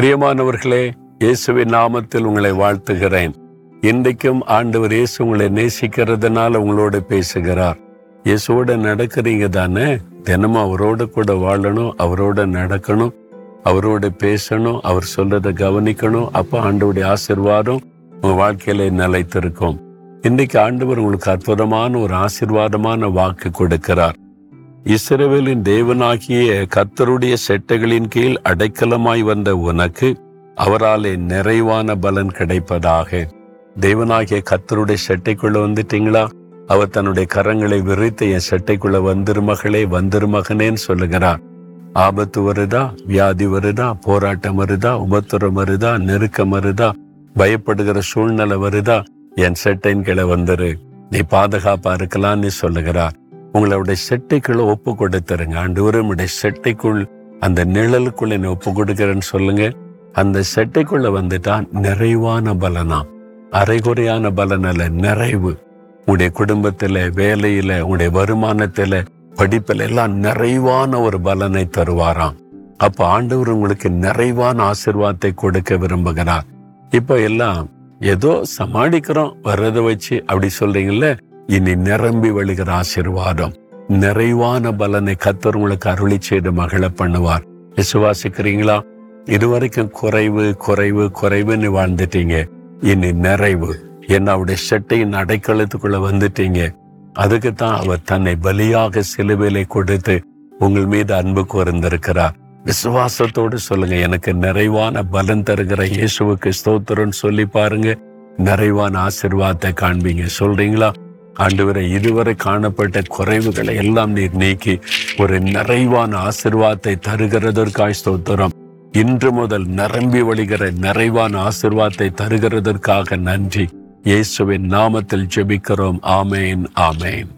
பிரியமானவர்களே இயேசுவின் நாமத்தில் உங்களை வாழ்த்துகிறேன். இன்றைக்கும் ஆண்டவர் இயேசு உங்களை நேசிக்கிறதுனால உங்களோட பேசுகிறார். இயேசுவோட நடக்கிறீங்க தானே? தினமும் அவரோட கூட வாழணும் அவரோட நடக்கணும் அவரோட பேசணும் அவர் சொல்றதை கவனிக்கணும். அப்போ ஆண்டவருடைய ஆசிர்வாதம் உங்க வாழ்க்கையில நிலைத்திருக்கும். இன்னைக்கு ஆண்டவர் உங்களுக்கு அற்புதமான ஒரு ஆசிர்வாதமான வாக்கு கொடுக்கிறார். இஸ்ரவேலின் தேவனாகிய கர்த்தருடைய செட்டைகளின் கீழ் அடைக்கலமாய் வந்த உனக்கு அவராலே நிறைவான பலன் கிடைப்பதாக. தேவனாகிய கர்த்தருடைய செட்டைக்குள்ள வந்துட்டீங்களா? அவர் தன்னுடைய கரங்களை விரித்து என் செட்டைக்குள்ள வந்துரு மகளே வந்துரு மகனேன்னு சொல்லுகிறார். ஆபத்து வருதா? வியாதி வருதா? போராட்டம் வருதா? உபத்திரம் வருதா? நெருக்கம் வருதா? பயப்படுகிற சூழ்நிலை வருதா? என் செட்டைன் கீழே வந்துரு. நீ பாதுகாப்பா இருக்கலாம்னு சொல்லுகிறார். உங்களுடைய செட்டைக்குள்ள ஒப்பு கொடுத்துருங்க. ஆண்டு உடைய செட்டைக்குள் அந்த நிழலுக்குள்ள என்னை ஒப்பு கொடுக்கிறேன்னு சொல்லுங்க. அந்த செட்டைக்குள்ள வந்துட்டா நிறைவான பலனா அரைகுறையான பலன் அல்ல நிறைவு. உங்களுடைய குடும்பத்துல வேலையில உங்களுடைய வருமானத்துல படிப்பில் எல்லாம் நிறைவான ஒரு பலனை தருவாராம். அப்ப ஆண்டவர் உங்களுக்கு நிறைவான ஆசிர்வாதத்தை கொடுக்க விரும்புகிறார். இப்ப எல்லாம் ஏதோ சமாளிக்கிறோம் வர்றதை வச்சு அப்படி சொல்றீங்களே இனி நிரம்பி வழிகிற ஆசிர்வாதம் நிறைவான பலனை கத்தர் உங்களுக்கு அருளி செய்து மகள பண்ணுவார். விசுவாசிக்கிறீங்களா? இதுவரைக்கும் குறைவு குறைவு குறைவுன்னு வாழ்ந்துட்டீங்க. இனி நிறைவு. என்ன அவருடைய செட்டையின் அடைக்கலத்துக்குள்ள வந்துட்டீங்க. அதுக்கு தான் அவர் தன்னை பலியாக சிலுவையிலே கொடுத்து உங்கள் மீது அன்பு கூர்ந்திருக்கிறார். விசுவாசத்தோடு சொல்லுங்க எனக்கு நிறைவான பலன் தருகிற இயேசுவுக்கு ஸ்தோத்திரம்னு சொல்லி பாருங்க. நிறைவான ஆசிர்வாதத்தை காண்பீங்க. சொல்றீங்களா? ஆண்டவரை இதுவரை காணப்பட்ட குறைவுகளை எல்லாம் நீர் நீக்கி ஒரு நிறைவான ஆசிர்வாதத்தை தருகிறதற்காய் ஸ்தோத்திரம். இன்று முதல் நிரம்பி வழிகிற நிறைவான ஆசிர்வாதத்தை தருகிறதற்காக நன்றி. இயேசுவின் நாமத்தில் ஜெபிக்கிறோம். ஆமேன் ஆமேன்.